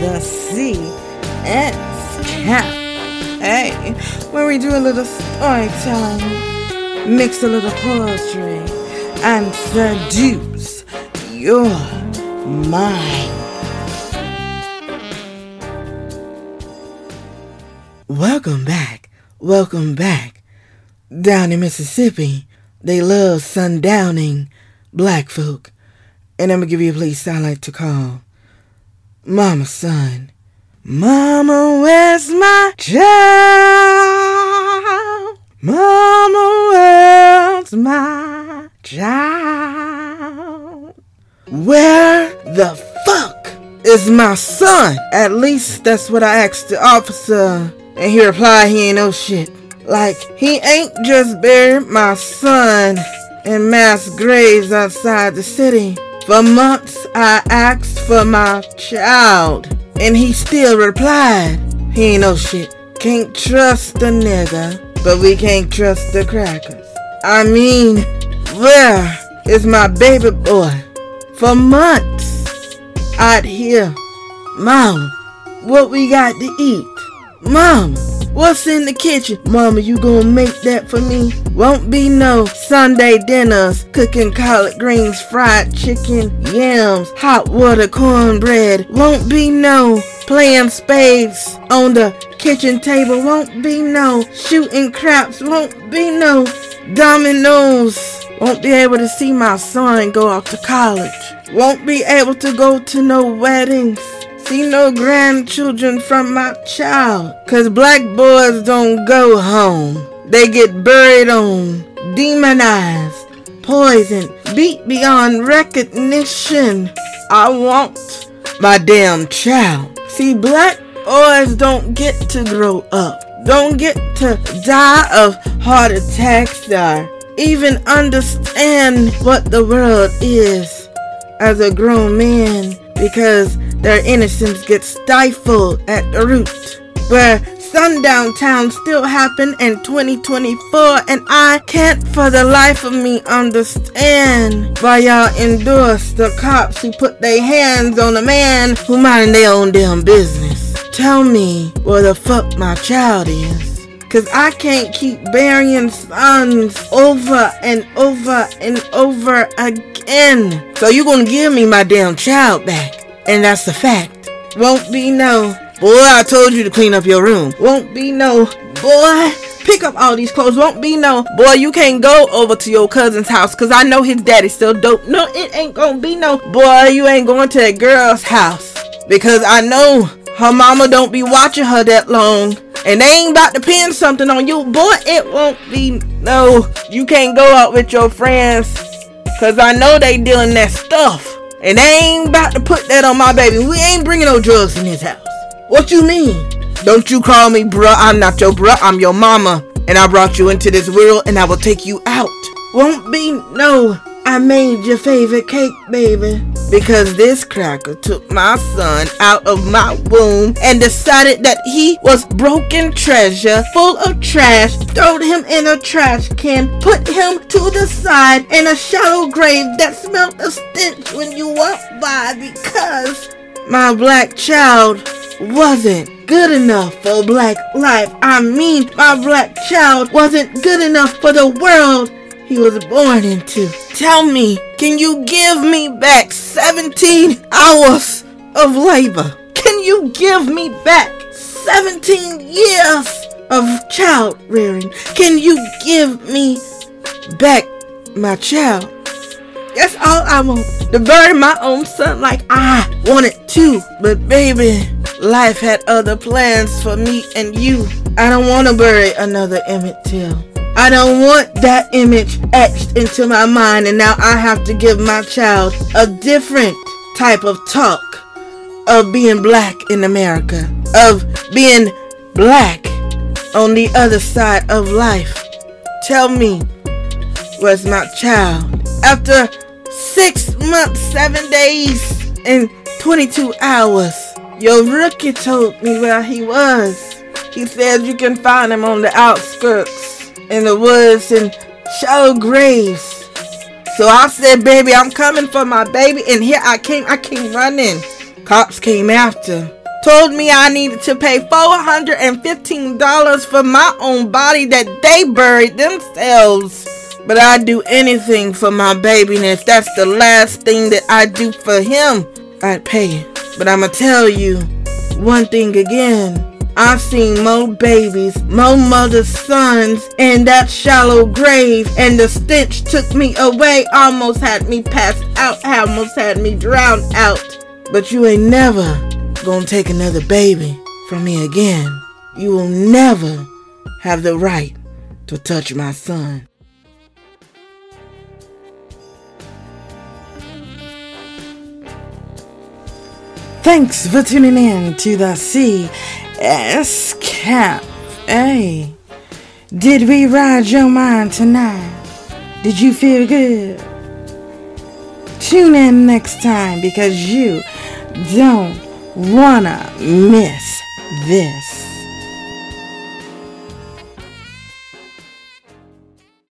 the C S Cafe, where we do a little storytelling, mix a little poetry, and seduce your mind. Welcome back. Welcome back. Down in Mississippi, they love sundowning black folk. And I'm gonna give you a place I like to call Mama Son. Mama, where's my child? Mama, where's my child? Where the fuck is my son? At least that's what I asked the officer. And he replied he ain't no shit. Like, he ain't just buried my son in mass graves outside the city. For months I asked for my child, and he still replied, he ain't no shit. Can't trust the nigga, but we can't trust the crackers. I mean, where is my baby boy? For months I'd hear, Mom, what we got to eat? Mom, What's in the kitchen? Mama, you gonna make that for me? Won't be no Sunday dinners, cooking collard greens, fried chicken, yams, hot water cornbread. Won't be no playing spades on the kitchen table. Won't be no shooting craps. Won't be no dominoes. Won't be able to see my son go off to college. Won't be able to go to no weddings see no grandchildren from my child. Cause black boys don't go home. They get buried on, demonized, poisoned, beat beyond recognition. I want my damn child. See, black boys don't get to grow up. Don't get to die of heart attacks or even understand what the world is as a grown man because their innocence gets stifled at the root. Where Sundown Town still happen in 2024, and I can't for the life of me understand why y'all endorse the cops who put their hands on a man who mind their own damn business. Tell me where the fuck my child is. Cause I can't keep burying sons over and over and over again. So you gonna give me my damn child back. And that's the fact. Won't be no, boy, I told you to clean up your room. Won't be no, boy, pick up all these clothes. Won't be no, boy, you can't go over to your cousin's house because I know his daddy's still dope. No, it ain't gonna be no, boy, you ain't going to that girl's house because I know her mama don't be watching her that long. And they ain't about to pin something on you, boy. It won't be no. You can't go out with your friends. Cause I know they dealing that stuff. And they ain't about to put that on my baby. We ain't bringing no drugs in this house. What you mean? Don't you call me bruh. I'm not your bruh. I'm your mama. And I brought you into this world and I will take you out. Won't be no I made your favorite cake, baby. Because this cracker took my son out of my womb and decided that he was broken treasure, full of trash, throwed him in a trash can, put him to the side in a shallow grave that smelled a stench when you walked by because my black child wasn't good enough for black life. I mean, my black child wasn't good enough for the world he was born into. Tell me, can you give me back 17 hours of labor? Can you give me back 17 years of child rearing? Can you give me back my child? That's all I want. To bury my own son like I wanted to. But baby, life had other plans for me and you. I don't want to bury another Emmett Till. I don't want that image etched into my mind, and now I have to give my child a different type of talk of being black in America, of being black on the other side of life. Tell me, where's my child? After six months, seven days, and 22 hours, your rookie told me where he was. He said you can find him on the outskirts in the woods and shallow graves. So I said, baby, I'm coming for my baby. And here I came. I came running. Cops came after. Told me I needed to pay $415 for my own body that they buried themselves. But I'd do anything for my baby, and if that's the last thing that I do for him, I'd pay. But I'ma tell you one thing again. I've seen more babies, more mothers' sons in that shallow grave, and the stench took me away, almost had me pass out, almost had me drowned out. But you ain't never gonna take another baby from me again. You will never have the right to touch my son. Thanks for tuning in to the CS Cafe. Did we ride your mind tonight? Did you feel good? Tune in next time because you don't wanna miss this.